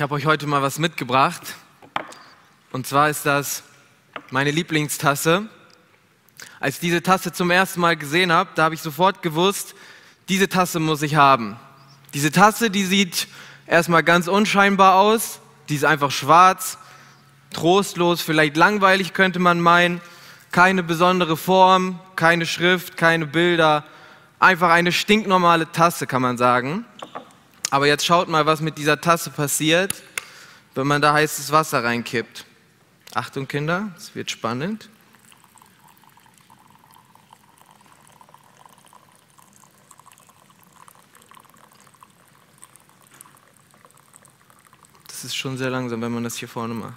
Ich habe euch heute mal was mitgebracht. Und zwar ist das meine Lieblingstasse. Als ich diese Tasse zum ersten Mal gesehen habe, da habe ich sofort gewusst, diese Tasse muss ich haben. Diese Tasse, die sieht erstmal ganz unscheinbar aus. Die ist einfach schwarz, trostlos, vielleicht langweilig könnte man meinen. Keine besondere Form, keine Schrift, keine Bilder. Einfach eine stinknormale Tasse, kann man sagen. Aber jetzt schaut mal, was mit dieser Tasse passiert, wenn man da heißes Wasser reinkippt. Achtung Kinder, es wird spannend. Das ist schon sehr langsam, wenn man das hier vorne macht.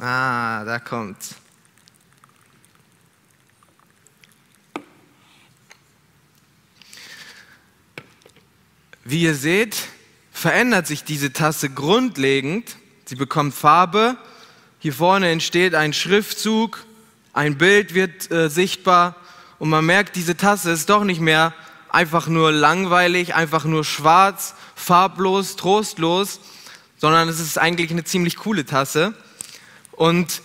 Ah, da kommt's. Wie ihr seht, verändert sich diese Tasse grundlegend. Sie bekommt Farbe. Hier vorne entsteht ein Schriftzug, ein Bild wird äh, sichtbar und man merkt, diese Tasse ist doch nicht mehr einfach nur langweilig, einfach nur schwarz, farblos, trostlos, sondern es ist eigentlich eine ziemlich coole Tasse. Und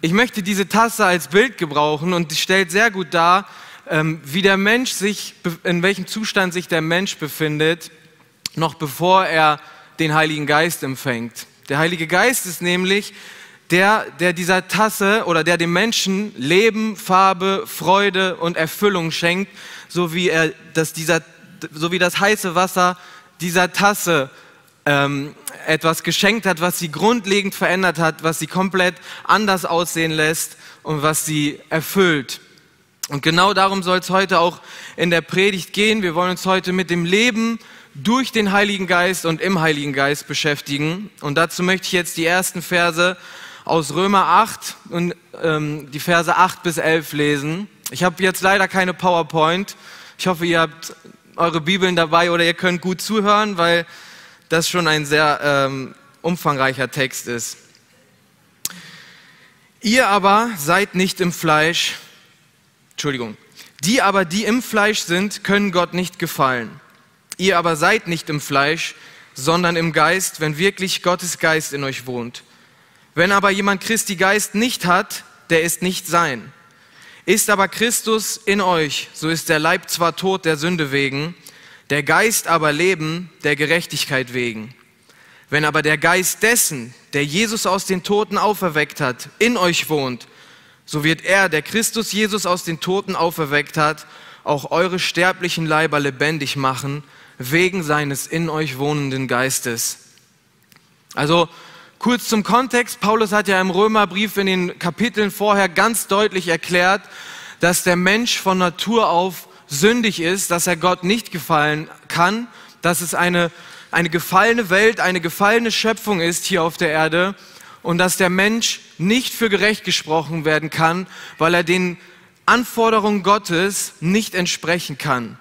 ich möchte diese Tasse als Bild gebrauchen und die stellt sehr gut dar, wie der Mensch sich, in welchem Zustand sich der Mensch befindet, noch bevor er den Heiligen Geist empfängt. Der Heilige Geist ist nämlich der, der dieser Tasse oder der dem Menschen Leben, Farbe, Freude und Erfüllung schenkt, so wie er das, dieser, so wie das heiße Wasser dieser Tasse ähm, etwas geschenkt hat, was sie grundlegend verändert hat, was sie komplett anders aussehen lässt und was sie erfüllt. Und genau darum soll es heute auch in der Predigt gehen. Wir wollen uns heute mit dem Leben durch den Heiligen Geist und im Heiligen Geist beschäftigen. Und dazu möchte ich jetzt die ersten Verse aus Römer 8 und ähm, die Verse 8 bis 11 lesen. Ich habe jetzt leider keine PowerPoint. Ich hoffe, ihr habt eure Bibeln dabei oder ihr könnt gut zuhören, weil das schon ein sehr ähm, umfangreicher Text ist. Ihr aber seid nicht im Fleisch, Entschuldigung. Die aber, die im Fleisch sind, können Gott nicht gefallen. Ihr aber seid nicht im Fleisch, sondern im Geist, wenn wirklich Gottes Geist in euch wohnt. Wenn aber jemand Christi Geist nicht hat, der ist nicht sein. Ist aber Christus in euch, so ist der Leib zwar tot der Sünde wegen, der Geist aber Leben der Gerechtigkeit wegen. Wenn aber der Geist dessen, der Jesus aus den Toten auferweckt hat, in euch wohnt, so wird er, der Christus Jesus aus den Toten auferweckt hat, auch eure sterblichen Leiber lebendig machen, wegen seines in euch wohnenden Geistes. Also kurz zum Kontext, Paulus hat ja im Römerbrief in den Kapiteln vorher ganz deutlich erklärt, dass der Mensch von Natur auf sündig ist, dass er Gott nicht gefallen kann, dass es eine, eine gefallene Welt, eine gefallene Schöpfung ist hier auf der Erde und dass der Mensch nicht für gerecht gesprochen werden kann, weil er den Anforderungen Gottes nicht entsprechen kann.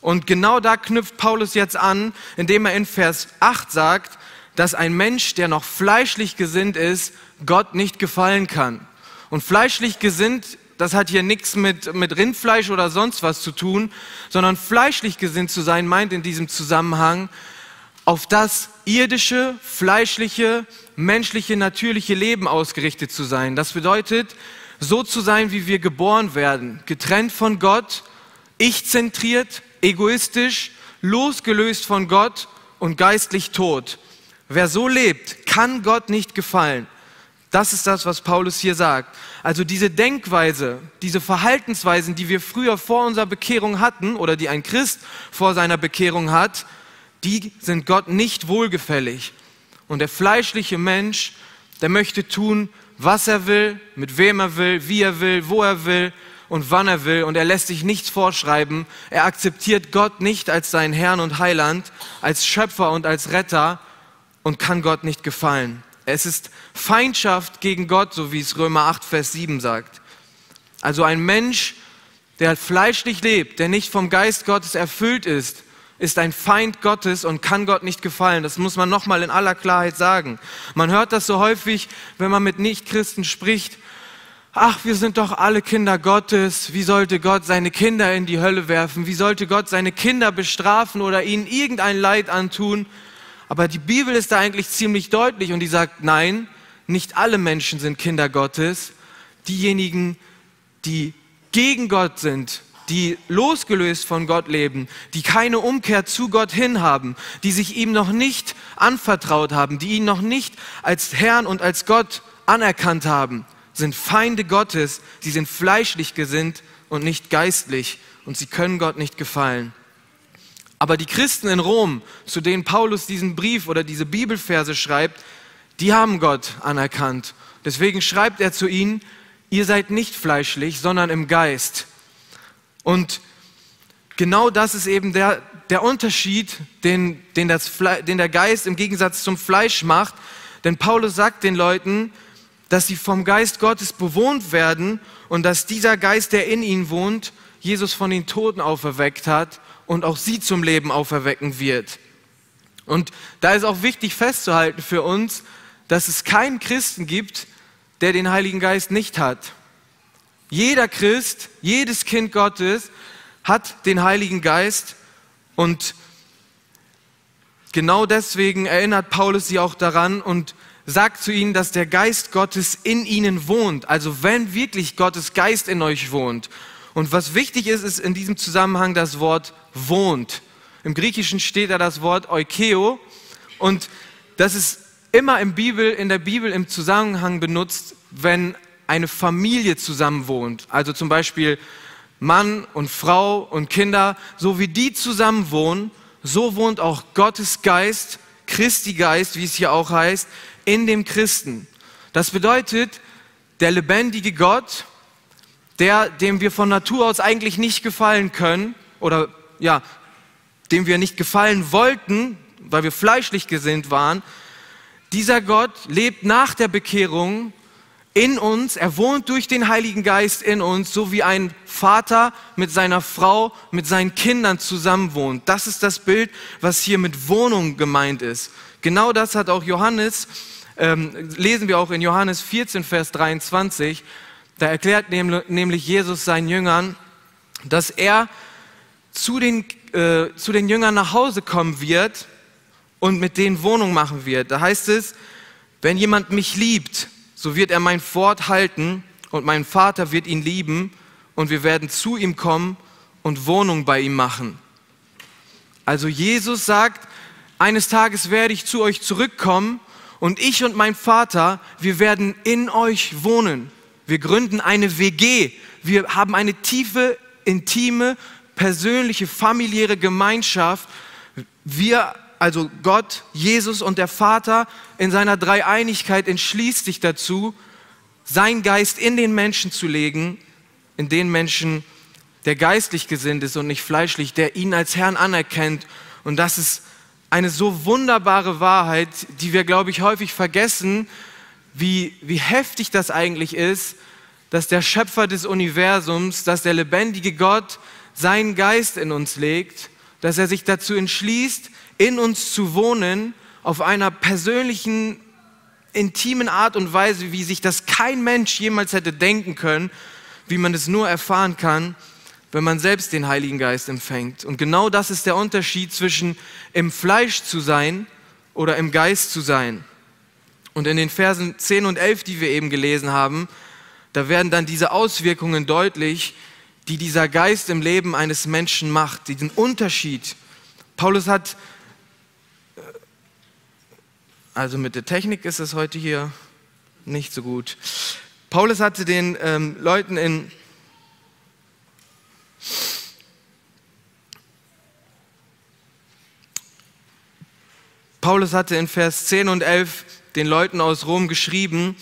Und genau da knüpft Paulus jetzt an, indem er in Vers 8 sagt, dass ein Mensch, der noch fleischlich gesinnt ist, Gott nicht gefallen kann. Und fleischlich gesinnt, das hat hier nichts mit, mit Rindfleisch oder sonst was zu tun, sondern fleischlich gesinnt zu sein meint in diesem Zusammenhang, auf das irdische, fleischliche, menschliche, natürliche Leben ausgerichtet zu sein. Das bedeutet, so zu sein, wie wir geboren werden, getrennt von Gott, ich-zentriert, egoistisch, losgelöst von Gott und geistlich tot. Wer so lebt, kann Gott nicht gefallen. Das ist das, was Paulus hier sagt. Also diese Denkweise, diese Verhaltensweisen, die wir früher vor unserer Bekehrung hatten oder die ein Christ vor seiner Bekehrung hat, die sind Gott nicht wohlgefällig. Und der fleischliche Mensch, der möchte tun, was er will, mit wem er will, wie er will, wo er will und wann er will. Und er lässt sich nichts vorschreiben. Er akzeptiert Gott nicht als seinen Herrn und Heiland, als Schöpfer und als Retter und kann Gott nicht gefallen. Es ist Feindschaft gegen Gott, so wie es Römer 8, Vers 7 sagt. Also ein Mensch, der fleischlich lebt, der nicht vom Geist Gottes erfüllt ist, ist ein Feind Gottes und kann Gott nicht gefallen. Das muss man nochmal in aller Klarheit sagen. Man hört das so häufig, wenn man mit Nichtchristen spricht. ach, wir sind doch alle Kinder Gottes, wie sollte Gott seine Kinder in die Hölle werfen, wie sollte Gott seine Kinder bestrafen oder ihnen irgendein Leid antun. Aber die Bibel ist da eigentlich ziemlich deutlich und die sagt, nein, nicht alle Menschen sind Kinder Gottes. Diejenigen, die gegen Gott sind, die losgelöst von Gott leben, die keine Umkehr zu Gott hin haben, die sich ihm noch nicht anvertraut haben, die ihn noch nicht als Herrn und als Gott anerkannt haben, sind Feinde Gottes, sie sind fleischlich gesinnt und nicht geistlich und sie können Gott nicht gefallen. Aber die Christen in Rom, zu denen Paulus diesen Brief oder diese Bibelverse schreibt, die haben Gott anerkannt. Deswegen schreibt er zu ihnen, ihr seid nicht fleischlich, sondern im Geist. Und genau das ist eben der, der Unterschied, den, den, das den der Geist im Gegensatz zum Fleisch macht. Denn Paulus sagt den Leuten, dass sie vom Geist Gottes bewohnt werden und dass dieser Geist, der in ihnen wohnt, Jesus von den Toten auferweckt hat und auch sie zum Leben auferwecken wird. Und da ist auch wichtig festzuhalten für uns, dass es keinen Christen gibt, der den Heiligen Geist nicht hat. Jeder Christ, jedes Kind Gottes hat den Heiligen Geist und genau deswegen erinnert Paulus sie auch daran und sagt zu ihnen, dass der Geist Gottes in ihnen wohnt. Also wenn wirklich Gottes Geist in euch wohnt. Und was wichtig ist, ist in diesem Zusammenhang das Wort wohnt. Im Griechischen steht da das Wort Eukeo und das ist immer im Bibel, in der Bibel im Zusammenhang benutzt, wenn eine Familie zusammen wohnt. Also zum Beispiel Mann und Frau und Kinder, so wie die zusammen wohnen, so wohnt auch Gottes Geist, Christi Geist, wie es hier auch heißt, in dem Christen. Das bedeutet, der lebendige Gott, der, dem wir von Natur aus eigentlich nicht gefallen können oder ja, dem wir nicht gefallen wollten, weil wir fleischlich gesinnt waren, dieser Gott lebt nach der Bekehrung in uns, er wohnt durch den Heiligen Geist in uns, so wie ein Vater mit seiner Frau, mit seinen Kindern zusammen wohnt. Das ist das Bild, was hier mit Wohnung gemeint ist. Genau das hat auch Johannes ähm, lesen wir auch in Johannes 14, Vers 23. Da erklärt nämlich Jesus seinen Jüngern, dass er zu den, äh, zu den Jüngern nach Hause kommen wird und mit denen Wohnung machen wird. Da heißt es, wenn jemand mich liebt, so wird er mein Wort halten und mein Vater wird ihn lieben und wir werden zu ihm kommen und Wohnung bei ihm machen. Also Jesus sagt, eines Tages werde ich zu euch zurückkommen und ich und mein Vater, wir werden in euch wohnen. Wir gründen eine WG. Wir haben eine tiefe, intime, persönliche, familiäre Gemeinschaft. Wir, also Gott, Jesus und der Vater in seiner Dreieinigkeit entschließt sich dazu, sein Geist in den Menschen zu legen, in den Menschen, der geistlich gesinnt ist und nicht fleischlich, der ihn als Herrn anerkennt. Und das ist eine so wunderbare Wahrheit, die wir, glaube ich, häufig vergessen, wie, wie heftig das eigentlich ist, dass der Schöpfer des Universums, dass der lebendige Gott seinen Geist in uns legt, dass er sich dazu entschließt, in uns zu wohnen, auf einer persönlichen, intimen Art und Weise, wie sich das kein Mensch jemals hätte denken können, wie man es nur erfahren kann wenn man selbst den Heiligen Geist empfängt. Und genau das ist der Unterschied zwischen im Fleisch zu sein oder im Geist zu sein. Und in den Versen 10 und 11, die wir eben gelesen haben, da werden dann diese Auswirkungen deutlich, die dieser Geist im Leben eines Menschen macht, diesen Unterschied. Paulus hat, äh, also mit der Technik ist es heute hier nicht so gut. Paulus hatte den ähm, Leuten in Paulus hatte in Vers 10 und 11 den Leuten aus Rom geschrieben,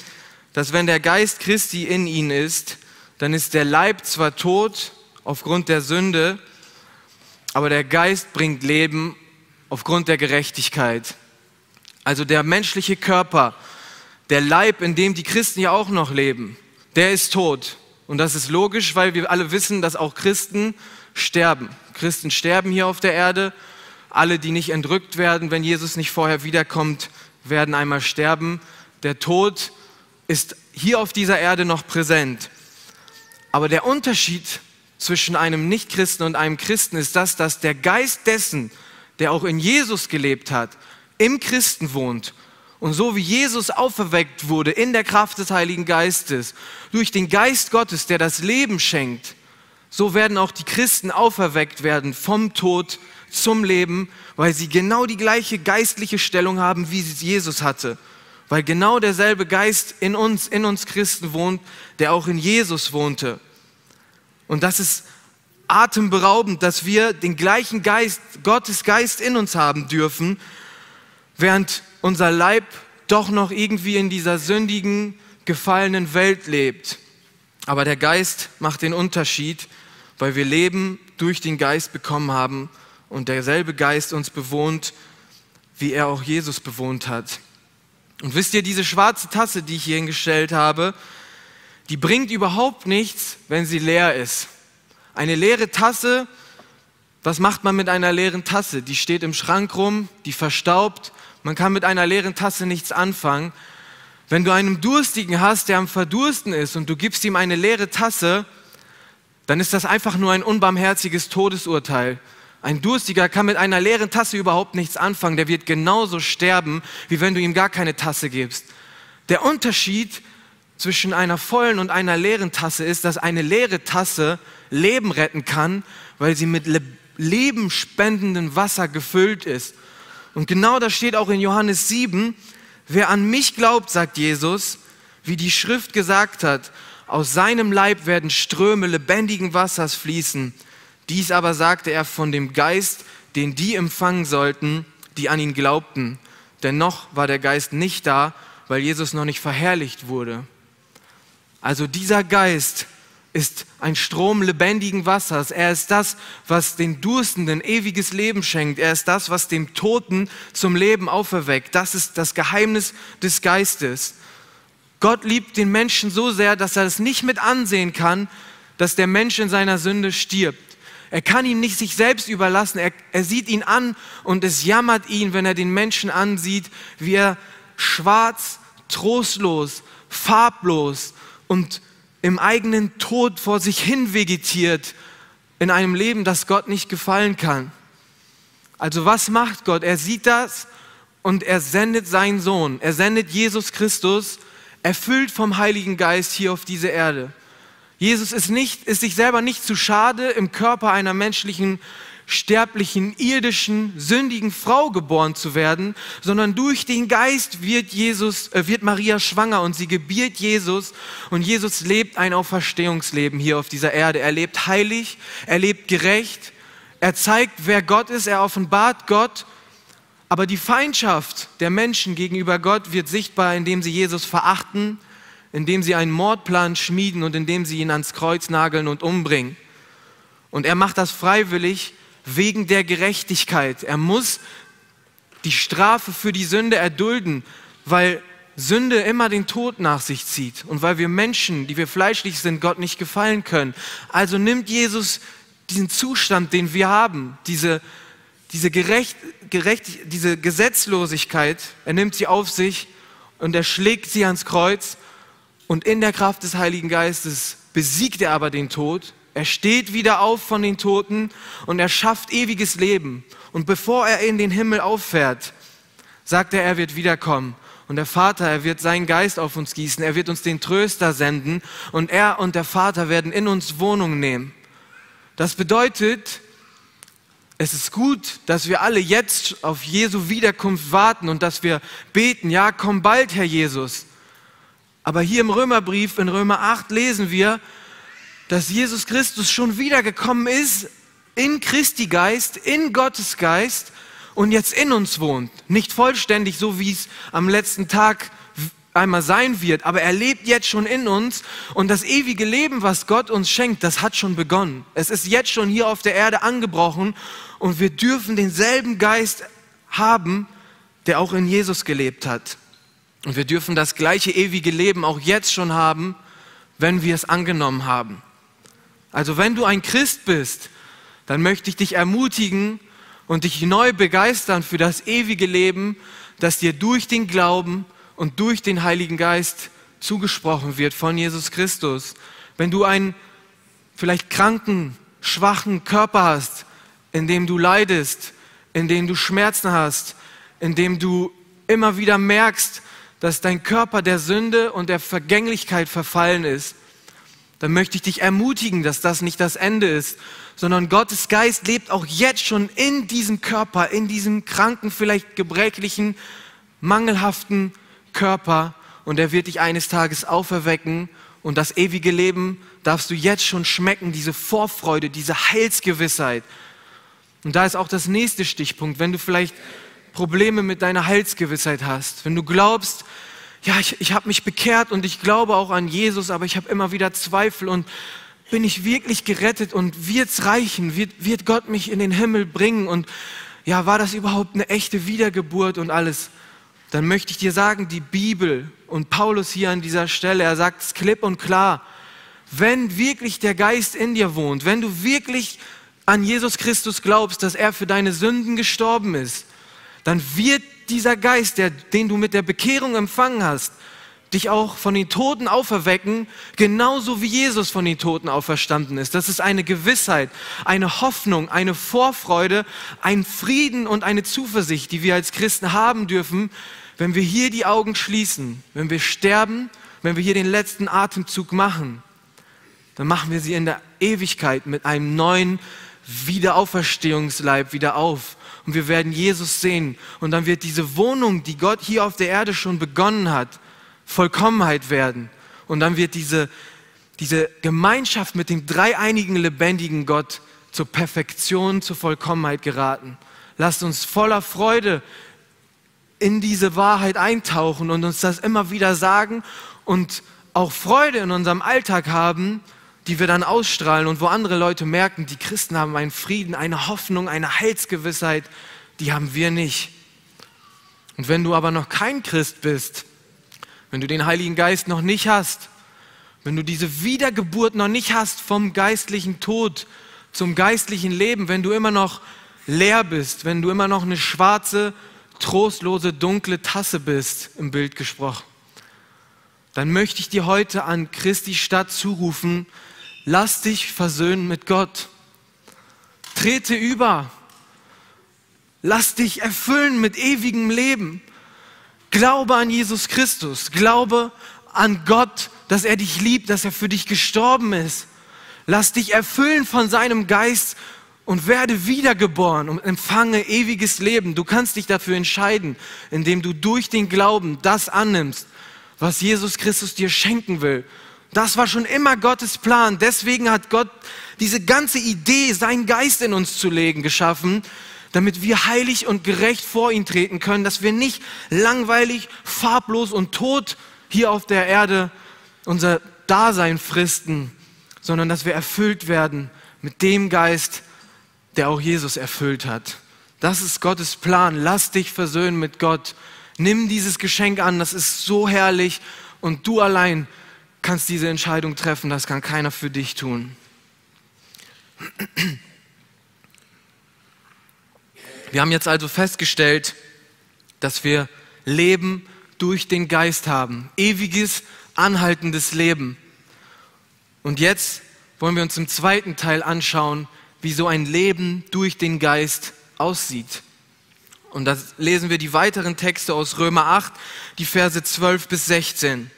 dass wenn der Geist Christi in ihnen ist, dann ist der Leib zwar tot aufgrund der Sünde, aber der Geist bringt Leben aufgrund der Gerechtigkeit. Also der menschliche Körper, der Leib, in dem die Christen ja auch noch leben, der ist tot. Und das ist logisch, weil wir alle wissen, dass auch Christen sterben. Christen sterben hier auf der Erde. Alle, die nicht entrückt werden, wenn Jesus nicht vorher wiederkommt, werden einmal sterben. Der Tod ist hier auf dieser Erde noch präsent. Aber der Unterschied zwischen einem Nichtchristen und einem Christen ist das, dass der Geist dessen, der auch in Jesus gelebt hat, im Christen wohnt. Und so wie Jesus auferweckt wurde in der Kraft des Heiligen Geistes, durch den Geist Gottes, der das Leben schenkt, so werden auch die Christen auferweckt werden vom Tod zum Leben, weil sie genau die gleiche geistliche Stellung haben, wie sie Jesus hatte. Weil genau derselbe Geist in uns, in uns Christen wohnt, der auch in Jesus wohnte. Und das ist atemberaubend, dass wir den gleichen Geist, Gottes Geist in uns haben dürfen, während unser Leib doch noch irgendwie in dieser sündigen, gefallenen Welt lebt. Aber der Geist macht den Unterschied, weil wir Leben durch den Geist bekommen haben und derselbe Geist uns bewohnt, wie er auch Jesus bewohnt hat. Und wisst ihr, diese schwarze Tasse, die ich hier hingestellt habe, die bringt überhaupt nichts, wenn sie leer ist. Eine leere Tasse, was macht man mit einer leeren Tasse? Die steht im Schrank rum, die verstaubt. Man kann mit einer leeren Tasse nichts anfangen. Wenn du einen Durstigen hast, der am Verdursten ist und du gibst ihm eine leere Tasse, dann ist das einfach nur ein unbarmherziges Todesurteil. Ein Durstiger kann mit einer leeren Tasse überhaupt nichts anfangen. Der wird genauso sterben, wie wenn du ihm gar keine Tasse gibst. Der Unterschied zwischen einer vollen und einer leeren Tasse ist, dass eine leere Tasse Leben retten kann, weil sie mit lebenspendendem Wasser gefüllt ist. Und genau das steht auch in Johannes 7. Wer an mich glaubt, sagt Jesus, wie die Schrift gesagt hat, aus seinem Leib werden Ströme lebendigen Wassers fließen. Dies aber sagte er von dem Geist, den die empfangen sollten, die an ihn glaubten. Denn noch war der Geist nicht da, weil Jesus noch nicht verherrlicht wurde. Also dieser Geist ist ein Strom lebendigen Wassers. Er ist das, was den Durstenden ewiges Leben schenkt. Er ist das, was dem Toten zum Leben auferweckt. Das ist das Geheimnis des Geistes. Gott liebt den Menschen so sehr, dass er es nicht mit ansehen kann, dass der Mensch in seiner Sünde stirbt. Er kann ihm nicht sich selbst überlassen. Er, er sieht ihn an und es jammert ihn, wenn er den Menschen ansieht, wie er schwarz, trostlos, farblos und im eigenen Tod vor sich hin vegetiert in einem Leben, das Gott nicht gefallen kann. Also was macht Gott? Er sieht das und er sendet seinen Sohn. Er sendet Jesus Christus, erfüllt vom Heiligen Geist hier auf diese Erde. Jesus ist, nicht, ist sich selber nicht zu schade, im Körper einer menschlichen, sterblichen, irdischen, sündigen Frau geboren zu werden, sondern durch den Geist wird Jesus, äh, wird Maria schwanger und sie gebiert Jesus und Jesus lebt ein Auferstehungsleben hier auf dieser Erde. Er lebt heilig, er lebt gerecht, er zeigt, wer Gott ist, er offenbart Gott aber die Feindschaft der Menschen gegenüber Gott wird sichtbar, indem sie Jesus verachten, indem sie einen Mordplan schmieden und indem sie ihn ans Kreuz nageln und umbringen. Und er macht das freiwillig wegen der Gerechtigkeit. Er muss die Strafe für die Sünde erdulden, weil Sünde immer den Tod nach sich zieht und weil wir Menschen, die wir fleischlich sind, Gott nicht gefallen können. Also nimmt Jesus diesen Zustand, den wir haben, diese, diese, gerecht, gerecht, diese Gesetzlosigkeit, er nimmt sie auf sich und er schlägt sie ans Kreuz und in der Kraft des Heiligen Geistes besiegt er aber den Tod. Er steht wieder auf von den Toten und er schafft ewiges Leben. Und bevor er in den Himmel auffährt, sagt er, er wird wiederkommen. Und der Vater, er wird seinen Geist auf uns gießen. Er wird uns den Tröster senden. Und er und der Vater werden in uns Wohnung nehmen. Das bedeutet, es ist gut, dass wir alle jetzt auf Jesu Wiederkunft warten und dass wir beten, ja, komm bald, Herr Jesus. Aber hier im Römerbrief, in Römer 8, lesen wir, dass Jesus Christus schon wiedergekommen ist in Christi Geist, in Gottes Geist und jetzt in uns wohnt. Nicht vollständig, so wie es am letzten Tag einmal sein wird, aber er lebt jetzt schon in uns und das ewige Leben, was Gott uns schenkt, das hat schon begonnen. Es ist jetzt schon hier auf der Erde angebrochen und wir dürfen denselben Geist haben, der auch in Jesus gelebt hat. Und wir dürfen das gleiche ewige Leben auch jetzt schon haben, wenn wir es angenommen haben. Also wenn du ein Christ bist, dann möchte ich dich ermutigen und dich neu begeistern für das ewige Leben, das dir durch den Glauben und durch den Heiligen Geist zugesprochen wird von Jesus Christus. Wenn du einen vielleicht kranken, schwachen Körper hast, in dem du leidest, in dem du Schmerzen hast, in dem du immer wieder merkst, dass dein Körper der Sünde und der Vergänglichkeit verfallen ist, dann möchte ich dich ermutigen, dass das nicht das Ende ist, sondern Gottes Geist lebt auch jetzt schon in diesem Körper, in diesem kranken, vielleicht gebrechlichen, mangelhaften Körper. Und er wird dich eines Tages auferwecken. Und das ewige Leben darfst du jetzt schon schmecken, diese Vorfreude, diese Heilsgewissheit. Und da ist auch das nächste Stichpunkt, wenn du vielleicht Probleme mit deiner Heilsgewissheit hast, wenn du glaubst, ja, ich, ich habe mich bekehrt und ich glaube auch an Jesus, aber ich habe immer wieder Zweifel und bin ich wirklich gerettet und wird's reichen? Wird, wird Gott mich in den Himmel bringen? Und ja, war das überhaupt eine echte Wiedergeburt und alles? Dann möchte ich dir sagen, die Bibel und Paulus hier an dieser Stelle, er sagt es klipp und klar, wenn wirklich der Geist in dir wohnt, wenn du wirklich an Jesus Christus glaubst, dass er für deine Sünden gestorben ist, dann wird dieser Geist, der, den du mit der Bekehrung empfangen hast, dich auch von den Toten auferwecken, genauso wie Jesus von den Toten auferstanden ist. Das ist eine Gewissheit, eine Hoffnung, eine Vorfreude, ein Frieden und eine Zuversicht, die wir als Christen haben dürfen, wenn wir hier die Augen schließen, wenn wir sterben, wenn wir hier den letzten Atemzug machen. Dann machen wir sie in der Ewigkeit mit einem neuen Wiederauferstehungsleib wieder auf. Und wir werden Jesus sehen. Und dann wird diese Wohnung, die Gott hier auf der Erde schon begonnen hat, Vollkommenheit werden. Und dann wird diese, diese Gemeinschaft mit dem dreieinigen, lebendigen Gott zur Perfektion, zur Vollkommenheit geraten. Lasst uns voller Freude in diese Wahrheit eintauchen und uns das immer wieder sagen und auch Freude in unserem Alltag haben, die wir dann ausstrahlen und wo andere Leute merken, die Christen haben einen Frieden, eine Hoffnung, eine Heilsgewissheit, die haben wir nicht. Und wenn du aber noch kein Christ bist, wenn du den Heiligen Geist noch nicht hast, wenn du diese Wiedergeburt noch nicht hast vom geistlichen Tod zum geistlichen Leben, wenn du immer noch leer bist, wenn du immer noch eine schwarze, trostlose, dunkle Tasse bist, im Bild gesprochen, dann möchte ich dir heute an Christi Stadt zurufen, lass dich versöhnen mit Gott. Trete über. Lass dich erfüllen mit ewigem Leben. Glaube an Jesus Christus. Glaube an Gott, dass er dich liebt, dass er für dich gestorben ist. Lass dich erfüllen von seinem Geist und werde wiedergeboren und empfange ewiges Leben. Du kannst dich dafür entscheiden, indem du durch den Glauben das annimmst, was Jesus Christus dir schenken will. Das war schon immer Gottes Plan. Deswegen hat Gott diese ganze Idee, seinen Geist in uns zu legen, geschaffen, damit wir heilig und gerecht vor ihn treten können, dass wir nicht langweilig, farblos und tot hier auf der Erde unser Dasein fristen, sondern dass wir erfüllt werden mit dem Geist, der auch Jesus erfüllt hat. Das ist Gottes Plan. Lass dich versöhnen mit Gott. Nimm dieses Geschenk an, das ist so herrlich und du allein kannst diese Entscheidung treffen, das kann keiner für dich tun. Wir haben jetzt also festgestellt, dass wir Leben durch den Geist haben. Ewiges, anhaltendes Leben. Und jetzt wollen wir uns im zweiten Teil anschauen, wie so ein Leben durch den Geist aussieht. Und da lesen wir die weiteren Texte aus Römer 8, die Verse 12 bis 16.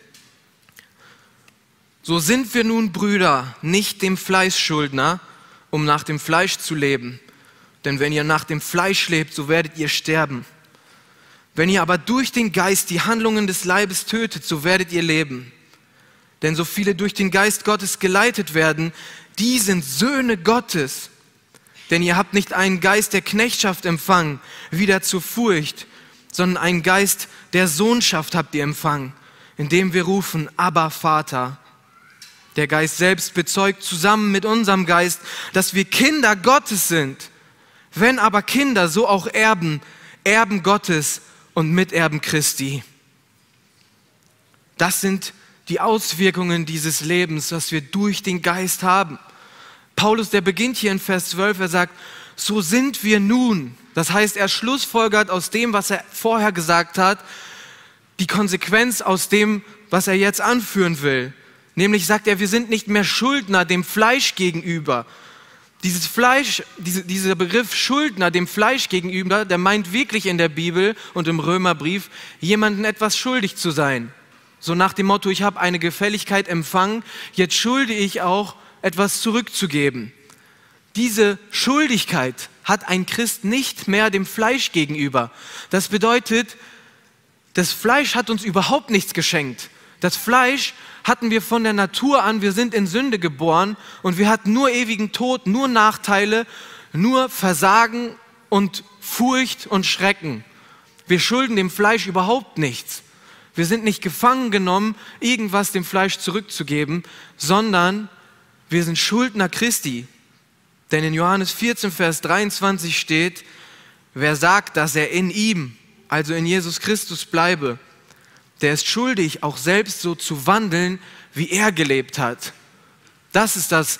So sind wir nun Brüder, nicht dem Fleisch Schuldner, um nach dem Fleisch zu leben. Denn wenn ihr nach dem Fleisch lebt, so werdet ihr sterben. Wenn ihr aber durch den Geist die Handlungen des Leibes tötet, so werdet ihr leben. Denn so viele durch den Geist Gottes geleitet werden, die sind Söhne Gottes. Denn ihr habt nicht einen Geist der Knechtschaft empfangen, wieder zur Furcht, sondern einen Geist der Sohnschaft habt ihr empfangen, indem wir rufen, aber Vater. Der Geist selbst bezeugt zusammen mit unserem Geist, dass wir Kinder Gottes sind. Wenn aber Kinder, so auch Erben, Erben Gottes und Miterben Christi. Das sind die Auswirkungen dieses Lebens, was wir durch den Geist haben. Paulus, der beginnt hier in Vers 12, er sagt, so sind wir nun. Das heißt, er schlussfolgert aus dem, was er vorher gesagt hat, die Konsequenz aus dem, was er jetzt anführen will. Nämlich sagt er, wir sind nicht mehr Schuldner dem Fleisch gegenüber. Dieses Fleisch, diese, dieser Begriff Schuldner dem Fleisch gegenüber, der meint wirklich in der Bibel und im Römerbrief, jemanden etwas schuldig zu sein. So nach dem Motto, ich habe eine Gefälligkeit empfangen, jetzt schulde ich auch etwas zurückzugeben. Diese Schuldigkeit hat ein Christ nicht mehr dem Fleisch gegenüber. Das bedeutet, das Fleisch hat uns überhaupt nichts geschenkt. Das Fleisch hatten wir von der Natur an, wir sind in Sünde geboren und wir hatten nur ewigen Tod, nur Nachteile, nur Versagen und Furcht und Schrecken. Wir schulden dem Fleisch überhaupt nichts. Wir sind nicht gefangen genommen, irgendwas dem Fleisch zurückzugeben, sondern wir sind Schuldner Christi. Denn in Johannes 14, Vers 23 steht, wer sagt, dass er in ihm, also in Jesus Christus bleibe, der ist schuldig, auch selbst so zu wandeln, wie er gelebt hat. Das ist das,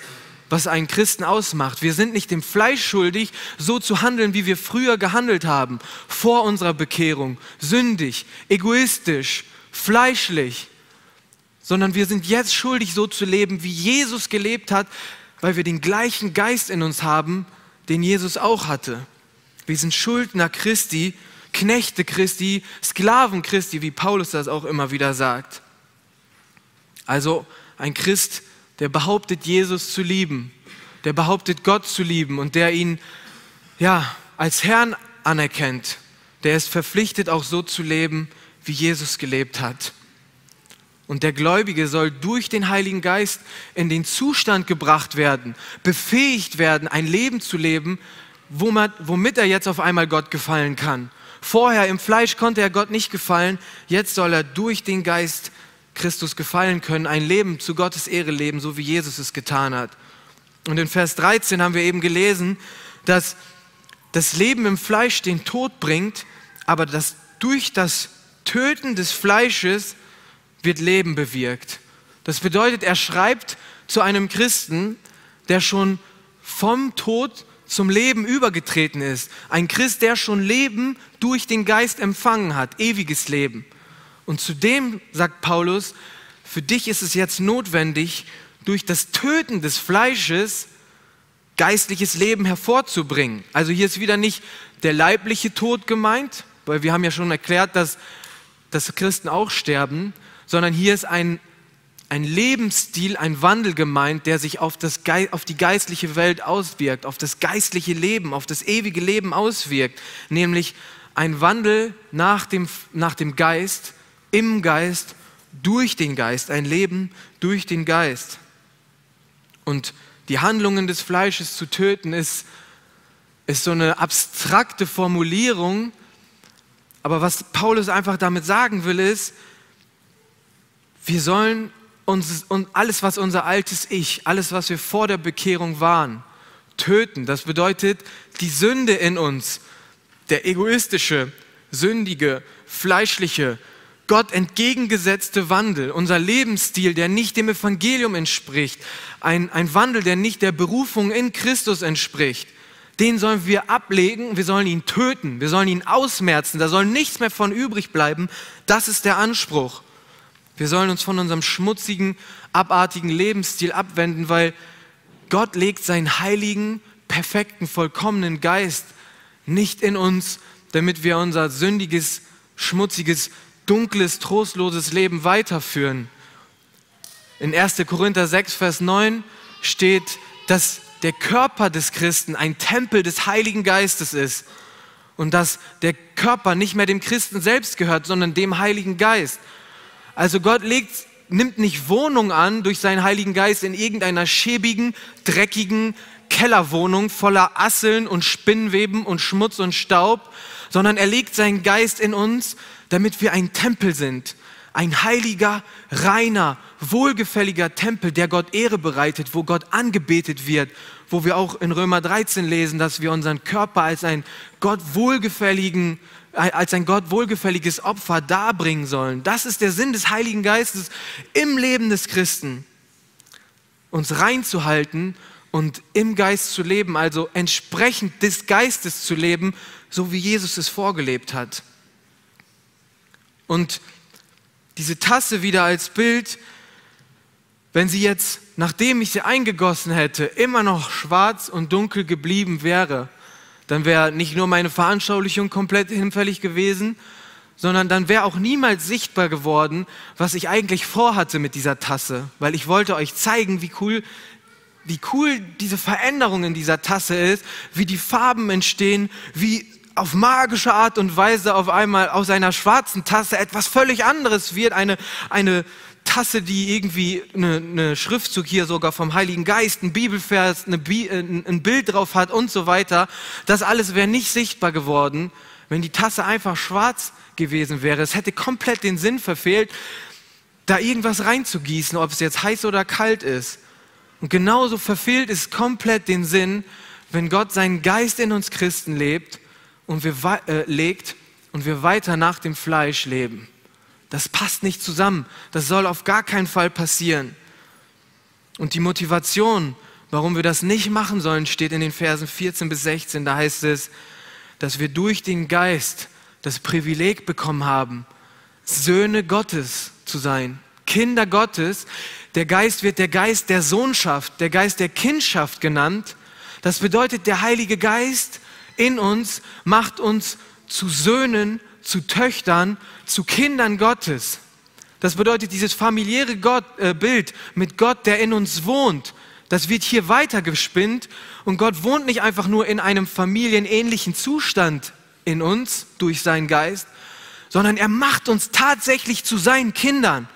was einen Christen ausmacht. Wir sind nicht dem Fleisch schuldig, so zu handeln, wie wir früher gehandelt haben, vor unserer Bekehrung, sündig, egoistisch, fleischlich, sondern wir sind jetzt schuldig, so zu leben, wie Jesus gelebt hat, weil wir den gleichen Geist in uns haben, den Jesus auch hatte. Wir sind Schuldner Christi, Knechte Christi, Sklaven Christi, wie Paulus das auch immer wieder sagt. Also ein Christ, der behauptet, Jesus zu lieben, der behauptet, Gott zu lieben und der ihn ja, als Herrn anerkennt, der ist verpflichtet, auch so zu leben, wie Jesus gelebt hat. Und der Gläubige soll durch den Heiligen Geist in den Zustand gebracht werden, befähigt werden, ein Leben zu leben, womit er jetzt auf einmal Gott gefallen kann. Vorher im Fleisch konnte er Gott nicht gefallen, jetzt soll er durch den Geist Christus gefallen können, ein Leben zu Gottes Ehre leben, so wie Jesus es getan hat. Und in Vers 13 haben wir eben gelesen, dass das Leben im Fleisch den Tod bringt, aber dass durch das Töten des Fleisches wird Leben bewirkt. Das bedeutet, er schreibt zu einem Christen, der schon vom Tod zum Leben übergetreten ist. Ein Christ, der schon Leben durch den Geist empfangen hat, ewiges Leben. Und zudem sagt Paulus, für dich ist es jetzt notwendig, durch das Töten des Fleisches geistliches Leben hervorzubringen. Also hier ist wieder nicht der leibliche Tod gemeint, weil wir haben ja schon erklärt, dass, dass Christen auch sterben, sondern hier ist ein, ein Lebensstil, ein Wandel gemeint, der sich auf, das, auf die geistliche Welt auswirkt, auf das geistliche Leben, auf das ewige Leben auswirkt, nämlich ein Wandel nach dem, nach dem Geist, im Geist, durch den Geist, ein Leben durch den Geist. Und die Handlungen des Fleisches zu töten ist, ist so eine abstrakte Formulierung, aber was Paulus einfach damit sagen will, ist, wir sollen uns und alles, was unser altes Ich, alles, was wir vor der Bekehrung waren, töten. Das bedeutet, die Sünde in uns, der egoistische, sündige, fleischliche, Gott entgegengesetzte Wandel, unser Lebensstil, der nicht dem Evangelium entspricht, ein, ein Wandel, der nicht der Berufung in Christus entspricht, den sollen wir ablegen, wir sollen ihn töten, wir sollen ihn ausmerzen, da soll nichts mehr von übrig bleiben. Das ist der Anspruch. Wir sollen uns von unserem schmutzigen, abartigen Lebensstil abwenden, weil Gott legt seinen heiligen, perfekten, vollkommenen Geist nicht in uns, damit wir unser sündiges, schmutziges, dunkles, trostloses Leben weiterführen. In 1. Korinther 6, Vers 9 steht, dass der Körper des Christen ein Tempel des Heiligen Geistes ist und dass der Körper nicht mehr dem Christen selbst gehört, sondern dem Heiligen Geist. Also Gott legt, nimmt nicht Wohnung an durch seinen Heiligen Geist in irgendeiner schäbigen, dreckigen Kellerwohnung voller Asseln und Spinnweben und Schmutz und Staub, sondern er legt seinen Geist in uns, damit wir ein Tempel sind. Ein heiliger, reiner, wohlgefälliger Tempel, der Gott Ehre bereitet, wo Gott angebetet wird, wo wir auch in Römer 13 lesen, dass wir unseren Körper als ein Gott wohlgefälligen als ein Gott wohlgefälliges Opfer darbringen sollen. Das ist der Sinn des Heiligen Geistes im Leben des Christen. Uns reinzuhalten und im Geist zu leben, also entsprechend des Geistes zu leben, so wie Jesus es vorgelebt hat. Und diese Tasse wieder als Bild, wenn sie jetzt, nachdem ich sie eingegossen hätte, immer noch schwarz und dunkel geblieben wäre, dann wäre nicht nur meine Veranschaulichung komplett hinfällig gewesen, sondern dann wäre auch niemals sichtbar geworden, was ich eigentlich vorhatte mit dieser Tasse, weil ich wollte euch zeigen, wie cool, wie cool diese Veränderung in dieser Tasse ist, wie die Farben entstehen, wie auf magische Art und Weise auf einmal aus einer schwarzen Tasse etwas völlig anderes wird, eine, eine Tasse, die irgendwie eine, eine Schriftzug hier sogar vom Heiligen Geist, ein Bibelvers, eine Bi äh, ein Bild drauf hat und so weiter. Das alles wäre nicht sichtbar geworden, wenn die Tasse einfach schwarz gewesen wäre. Es hätte komplett den Sinn verfehlt, da irgendwas reinzugießen, ob es jetzt heiß oder kalt ist. Und genauso verfehlt es komplett den Sinn, wenn Gott seinen Geist in uns Christen lebt und wir, äh, legt und wir weiter nach dem Fleisch leben. Das passt nicht zusammen. Das soll auf gar keinen Fall passieren. Und die Motivation, warum wir das nicht machen sollen, steht in den Versen 14 bis 16. Da heißt es, dass wir durch den Geist das Privileg bekommen haben, Söhne Gottes zu sein, Kinder Gottes. Der Geist wird der Geist der Sohnschaft, der Geist der Kindschaft genannt. Das bedeutet, der Heilige Geist in uns macht uns zu Söhnen, zu Töchtern, zu Kindern Gottes. Das bedeutet, dieses familiäre Gott, äh, Bild mit Gott, der in uns wohnt, das wird hier weitergespinnt. Und Gott wohnt nicht einfach nur in einem familienähnlichen Zustand in uns durch seinen Geist, sondern er macht uns tatsächlich zu seinen Kindern.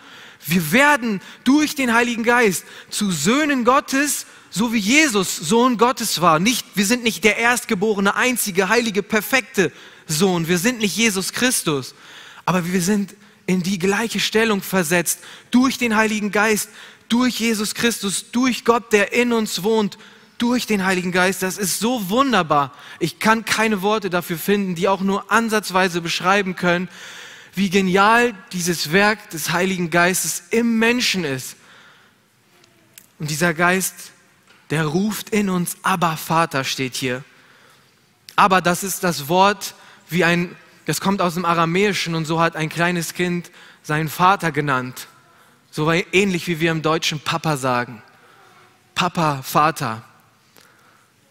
Wir werden durch den Heiligen Geist zu Söhnen Gottes so wie Jesus Sohn Gottes war. Nicht, wir sind nicht der erstgeborene, einzige, heilige, perfekte Sohn. Wir sind nicht Jesus Christus. Aber wir sind in die gleiche Stellung versetzt durch den Heiligen Geist, durch Jesus Christus, durch Gott, der in uns wohnt, durch den Heiligen Geist. Das ist so wunderbar. Ich kann keine Worte dafür finden, die auch nur ansatzweise beschreiben können, wie genial dieses Werk des Heiligen Geistes im Menschen ist. Und dieser Geist der ruft in uns, aber Vater steht hier. Aber das ist das Wort wie ein, das kommt aus dem Aramäischen und so hat ein kleines Kind seinen Vater genannt. So ähnlich wie wir im Deutschen Papa sagen. Papa, Vater.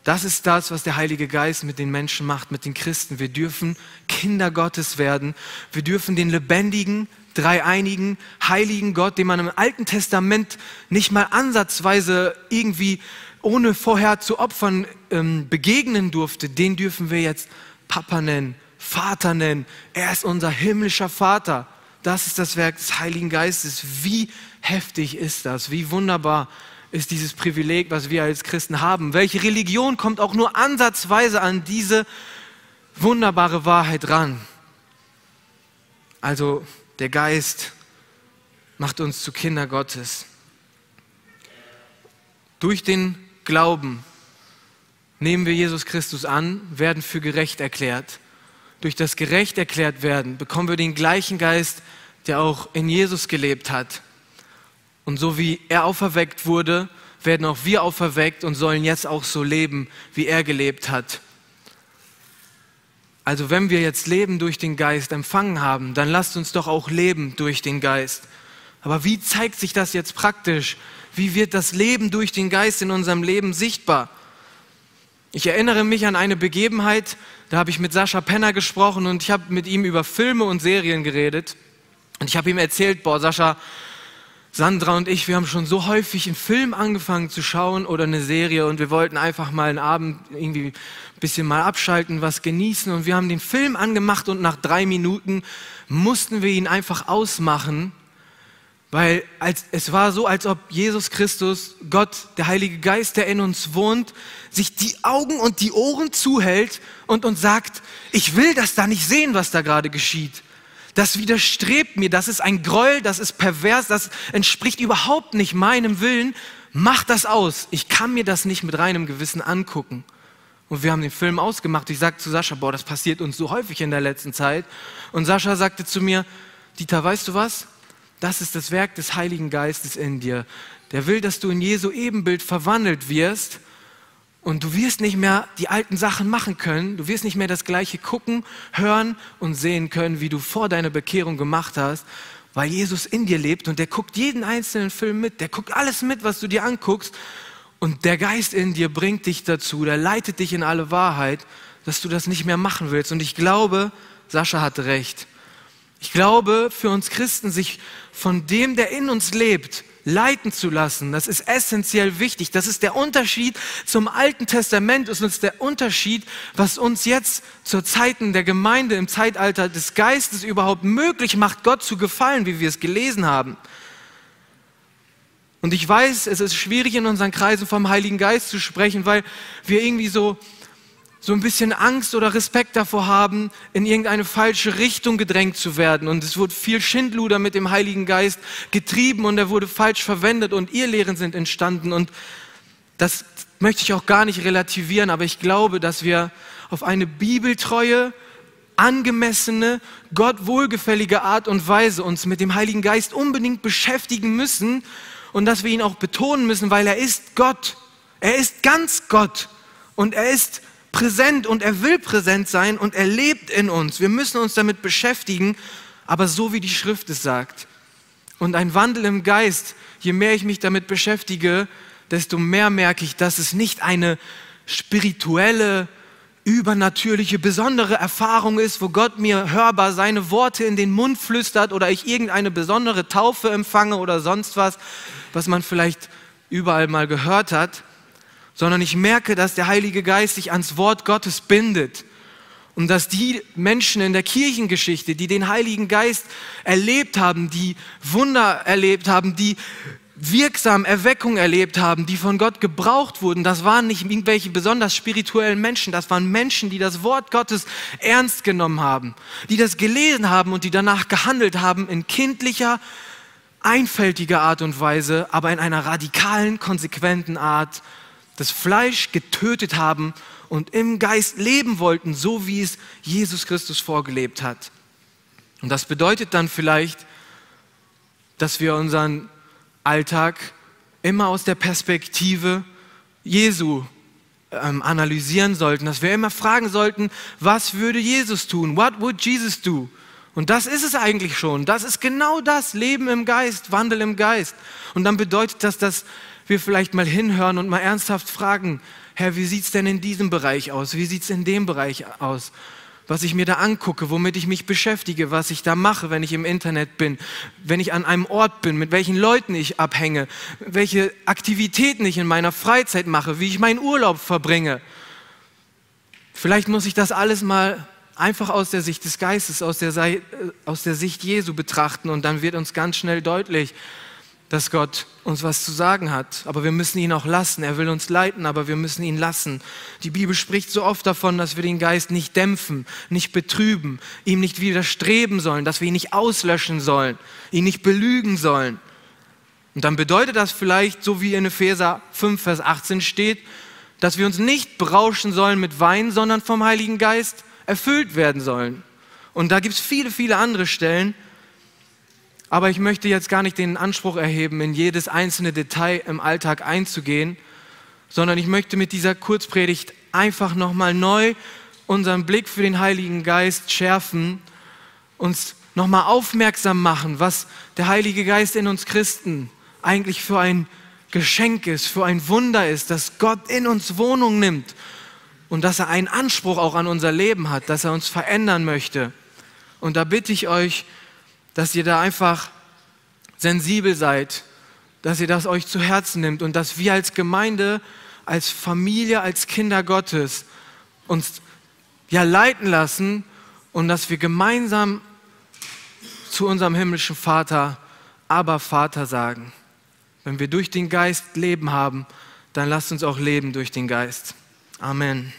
Das ist das, was der Heilige Geist mit den Menschen macht, mit den Christen. Wir dürfen Kinder Gottes werden. Wir dürfen den lebendigen, dreieinigen, heiligen Gott, den man im Alten Testament nicht mal ansatzweise irgendwie ohne vorher zu Opfern ähm, begegnen durfte, den dürfen wir jetzt Papa nennen, Vater nennen. Er ist unser himmlischer Vater. Das ist das Werk des Heiligen Geistes. Wie heftig ist das? Wie wunderbar ist dieses Privileg, was wir als Christen haben? Welche Religion kommt auch nur ansatzweise an diese wunderbare Wahrheit ran? Also der Geist macht uns zu Kinder Gottes. Durch den Glauben nehmen wir Jesus Christus an, werden für gerecht erklärt. Durch das gerecht erklärt werden bekommen wir den gleichen Geist, der auch in Jesus gelebt hat. Und so wie er auferweckt wurde, werden auch wir auferweckt und sollen jetzt auch so leben, wie er gelebt hat. Also wenn wir jetzt Leben durch den Geist empfangen haben, dann lasst uns doch auch leben durch den Geist. Aber wie zeigt sich das jetzt praktisch? Wie wird das Leben durch den Geist in unserem Leben sichtbar? Ich erinnere mich an eine Begebenheit, da habe ich mit Sascha Penner gesprochen und ich habe mit ihm über Filme und Serien geredet. Und ich habe ihm erzählt, boah, Sascha, Sandra und ich, wir haben schon so häufig einen Film angefangen zu schauen oder eine Serie und wir wollten einfach mal einen Abend irgendwie ein bisschen mal abschalten, was genießen und wir haben den Film angemacht und nach drei Minuten mussten wir ihn einfach ausmachen, weil als, es war so, als ob Jesus Christus, Gott, der Heilige Geist, der in uns wohnt, sich die Augen und die Ohren zuhält und uns sagt, ich will das da nicht sehen, was da gerade geschieht. Das widerstrebt mir, das ist ein Gräuel, das ist pervers, das entspricht überhaupt nicht meinem Willen. Mach das aus. Ich kann mir das nicht mit reinem Gewissen angucken. Und wir haben den Film ausgemacht. Ich sagte zu Sascha, boah, das passiert uns so häufig in der letzten Zeit. Und Sascha sagte zu mir, Dieter, weißt du was? Das ist das Werk des Heiligen Geistes in dir. Der will, dass du in Jesu Ebenbild verwandelt wirst und du wirst nicht mehr die alten Sachen machen können. Du wirst nicht mehr das Gleiche gucken, hören und sehen können, wie du vor deiner Bekehrung gemacht hast, weil Jesus in dir lebt und der guckt jeden einzelnen Film mit, der guckt alles mit, was du dir anguckst und der Geist in dir bringt dich dazu, der leitet dich in alle Wahrheit, dass du das nicht mehr machen willst. Und ich glaube, Sascha hat recht. Ich glaube, für uns Christen, sich von dem, der in uns lebt, leiten zu lassen, das ist essentiell wichtig. Das ist der Unterschied zum Alten Testament, ist uns der Unterschied, was uns jetzt zur Zeiten der Gemeinde im Zeitalter des Geistes überhaupt möglich macht, Gott zu gefallen, wie wir es gelesen haben. Und ich weiß, es ist schwierig in unseren Kreisen vom Heiligen Geist zu sprechen, weil wir irgendwie so so ein bisschen Angst oder Respekt davor haben, in irgendeine falsche Richtung gedrängt zu werden. Und es wurde viel Schindluder mit dem Heiligen Geist getrieben und er wurde falsch verwendet und Irrlehren sind entstanden. Und das möchte ich auch gar nicht relativieren, aber ich glaube, dass wir auf eine bibeltreue, angemessene, Gott wohlgefällige Art und Weise uns mit dem Heiligen Geist unbedingt beschäftigen müssen und dass wir ihn auch betonen müssen, weil er ist Gott. Er ist ganz Gott und er ist präsent und er will präsent sein und er lebt in uns. Wir müssen uns damit beschäftigen, aber so wie die Schrift es sagt. Und ein Wandel im Geist, je mehr ich mich damit beschäftige, desto mehr merke ich, dass es nicht eine spirituelle, übernatürliche, besondere Erfahrung ist, wo Gott mir hörbar seine Worte in den Mund flüstert oder ich irgendeine besondere Taufe empfange oder sonst was, was man vielleicht überall mal gehört hat, sondern ich merke, dass der Heilige Geist sich ans Wort Gottes bindet und dass die Menschen in der Kirchengeschichte, die den Heiligen Geist erlebt haben, die Wunder erlebt haben, die wirksam Erweckung erlebt haben, die von Gott gebraucht wurden, das waren nicht irgendwelche besonders spirituellen Menschen, das waren Menschen, die das Wort Gottes ernst genommen haben, die das gelesen haben und die danach gehandelt haben in kindlicher, einfältiger Art und Weise, aber in einer radikalen, konsequenten Art das Fleisch getötet haben und im Geist leben wollten, so wie es Jesus Christus vorgelebt hat. Und das bedeutet dann vielleicht, dass wir unseren Alltag immer aus der Perspektive Jesu ähm, analysieren sollten, dass wir immer fragen sollten, was würde Jesus tun? What would Jesus do? Und das ist es eigentlich schon. Das ist genau das, Leben im Geist, Wandel im Geist. Und dann bedeutet das, dass wir vielleicht mal hinhören und mal ernsthaft fragen, Herr, wie sieht es denn in diesem Bereich aus? Wie sieht es in dem Bereich aus? Was ich mir da angucke, womit ich mich beschäftige, was ich da mache, wenn ich im Internet bin, wenn ich an einem Ort bin, mit welchen Leuten ich abhänge, welche Aktivitäten ich in meiner Freizeit mache, wie ich meinen Urlaub verbringe. Vielleicht muss ich das alles mal einfach aus der Sicht des Geistes, aus der, aus der Sicht Jesu betrachten und dann wird uns ganz schnell deutlich, dass Gott uns was zu sagen hat. Aber wir müssen ihn auch lassen. Er will uns leiten, aber wir müssen ihn lassen. Die Bibel spricht so oft davon, dass wir den Geist nicht dämpfen, nicht betrüben, ihm nicht widerstreben sollen, dass wir ihn nicht auslöschen sollen, ihn nicht belügen sollen. Und dann bedeutet das vielleicht, so wie in Epheser 5, Vers 18 steht, dass wir uns nicht berauschen sollen mit Wein, sondern vom Heiligen Geist erfüllt werden sollen. Und da gibt es viele, viele andere Stellen, aber ich möchte jetzt gar nicht den Anspruch erheben, in jedes einzelne Detail im Alltag einzugehen, sondern ich möchte mit dieser Kurzpredigt einfach nochmal neu unseren Blick für den Heiligen Geist schärfen, uns nochmal aufmerksam machen, was der Heilige Geist in uns Christen eigentlich für ein Geschenk ist, für ein Wunder ist, dass Gott in uns Wohnung nimmt und dass er einen Anspruch auch an unser Leben hat, dass er uns verändern möchte. Und da bitte ich euch, dass ihr da einfach sensibel seid, dass ihr das euch zu Herzen nimmt und dass wir als Gemeinde, als Familie, als Kinder Gottes uns ja leiten lassen und dass wir gemeinsam zu unserem himmlischen Vater, aber Vater sagen. Wenn wir durch den Geist Leben haben, dann lasst uns auch leben durch den Geist. Amen.